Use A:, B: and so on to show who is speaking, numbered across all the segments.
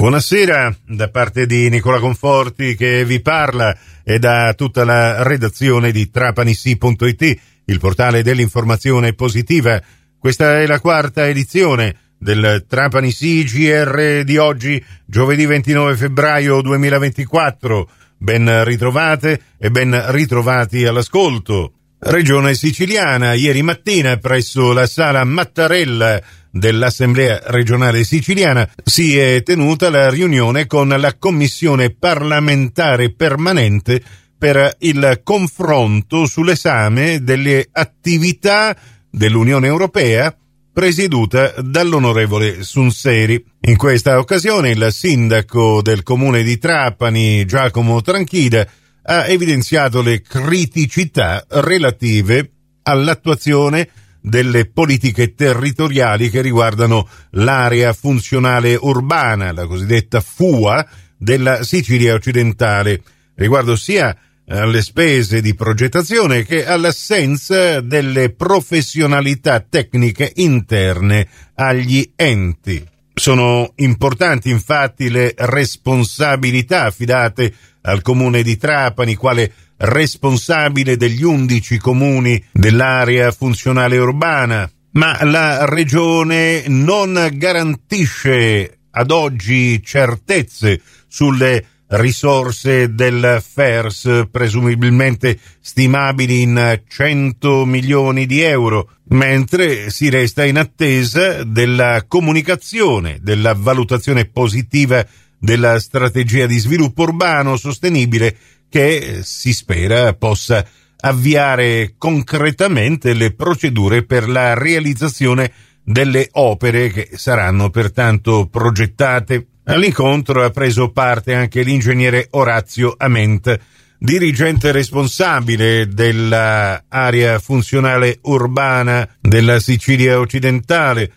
A: Buonasera da parte di Nicola Conforti che vi parla e da tutta la redazione di trapanisi.it, il portale dell'informazione positiva. Questa è la quarta edizione del Trapanisi GR di oggi, giovedì 29 febbraio 2024. Ben ritrovate e ben ritrovati all'ascolto. Regione siciliana, ieri mattina presso la sala Mattarella dell'Assemblea regionale siciliana si è tenuta la riunione con la Commissione parlamentare permanente per il confronto sull'esame delle attività dell'Unione Europea presieduta dall'onorevole Sunseri. In questa occasione il sindaco del comune di Trapani, Giacomo Tranchida, ha evidenziato le criticità relative all'attuazione delle politiche territoriali che riguardano l'area funzionale urbana, la cosiddetta FUA, della Sicilia occidentale, riguardo sia alle spese di progettazione che all'assenza delle professionalità tecniche interne agli enti. Sono importanti infatti le responsabilità affidate al comune di Trapani quale responsabile degli undici comuni dell'area funzionale urbana, ma la regione non garantisce ad oggi certezze sulle risorse del FERS, presumibilmente stimabili in 100 milioni di euro, mentre si resta in attesa della comunicazione, della valutazione positiva della strategia di sviluppo urbano sostenibile che si spera possa avviare concretamente le procedure per la realizzazione delle opere che saranno pertanto progettate. All'incontro ha preso parte anche l'ingegnere Orazio Ament, dirigente responsabile dell'area funzionale urbana della Sicilia occidentale,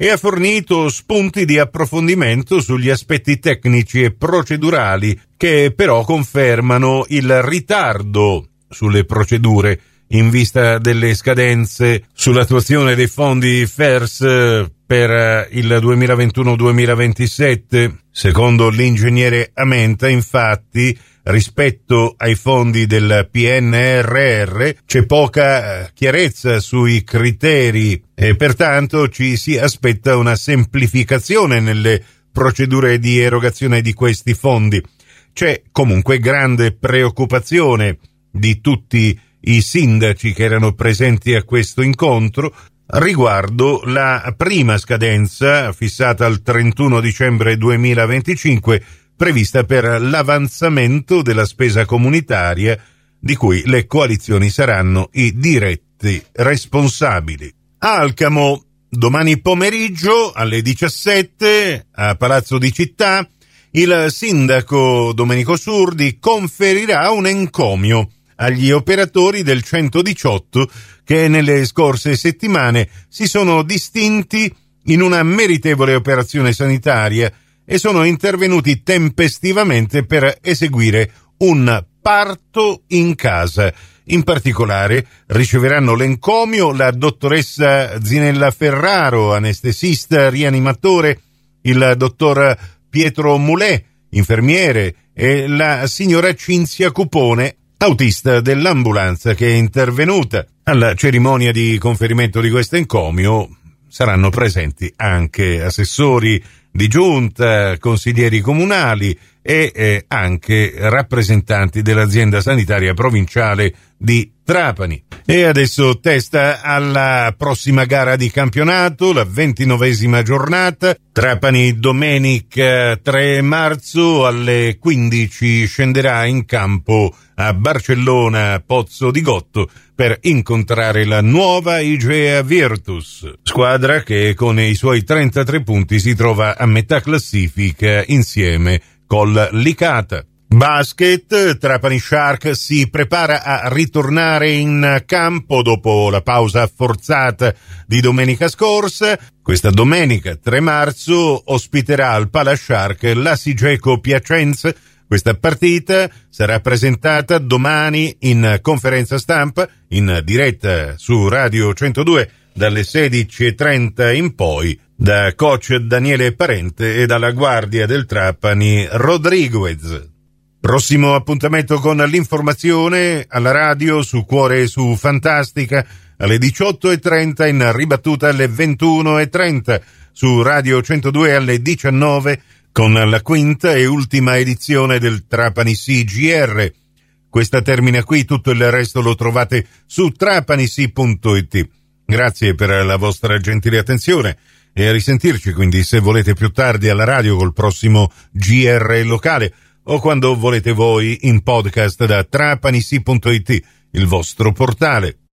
A: e ha fornito spunti di approfondimento sugli aspetti tecnici e procedurali che però confermano il ritardo sulle procedure in vista delle scadenze sull'attuazione dei fondi FERS per il 2021-2027. Secondo l'ingegnere Amenta, infatti, rispetto ai fondi del PNRR c'è poca eh, chiarezza sui criteri e pertanto ci si aspetta una semplificazione nelle procedure di erogazione di questi fondi. C'è comunque grande preoccupazione di tutti i sindaci che erano presenti a questo incontro riguardo la prima scadenza fissata al 31 dicembre 2025 prevista per l'avanzamento della spesa comunitaria di cui le coalizioni saranno i diretti responsabili. Alcamo, domani pomeriggio alle 17 a Palazzo di Città, il sindaco Domenico Surdi conferirà un encomio agli operatori del 118 che nelle scorse settimane si sono distinti in una meritevole operazione sanitaria e sono intervenuti tempestivamente per eseguire un parto in casa. In particolare riceveranno l'encomio la dottoressa Zinella Ferraro, anestesista rianimatore, il dottor Pietro Mulè, infermiere, e la signora Cinzia Cupone, autista dell'ambulanza che è intervenuta. Alla cerimonia di conferimento di questo encomio saranno presenti anche assessori di giunta, consiglieri comunali e eh, anche rappresentanti dell'azienda sanitaria provinciale di Trapani. E adesso testa alla prossima gara di campionato, la ventinovesima giornata. Trapani domenica 3 marzo alle 15 scenderà in campo a Barcellona Pozzo di Gotto per incontrare la nuova Igea Virtus, squadra che con i suoi 33 punti si trova a metà classifica insieme col Licata. Basket, Trapani Shark si prepara a ritornare in campo dopo la pausa forzata di domenica scorsa. Questa domenica 3 marzo ospiterà al Pala Shark la Sigeco Piacenza. Questa partita sarà presentata domani in conferenza stampa in diretta su Radio 102 dalle 16.30 in poi da coach Daniele Parente e dalla guardia del Trapani Rodriguez. Prossimo appuntamento con l'informazione alla radio su Cuore e su Fantastica alle 18.30 in ribattuta alle 21.30 su Radio 102 alle 19 con la quinta e ultima edizione del Trapani CGR. Questa termina qui, tutto il resto lo trovate su trapanisi.it. Grazie per la vostra gentile attenzione e a risentirci quindi se volete più tardi alla radio col prossimo GR locale o quando volete voi in podcast da trapanisi.it, il vostro portale.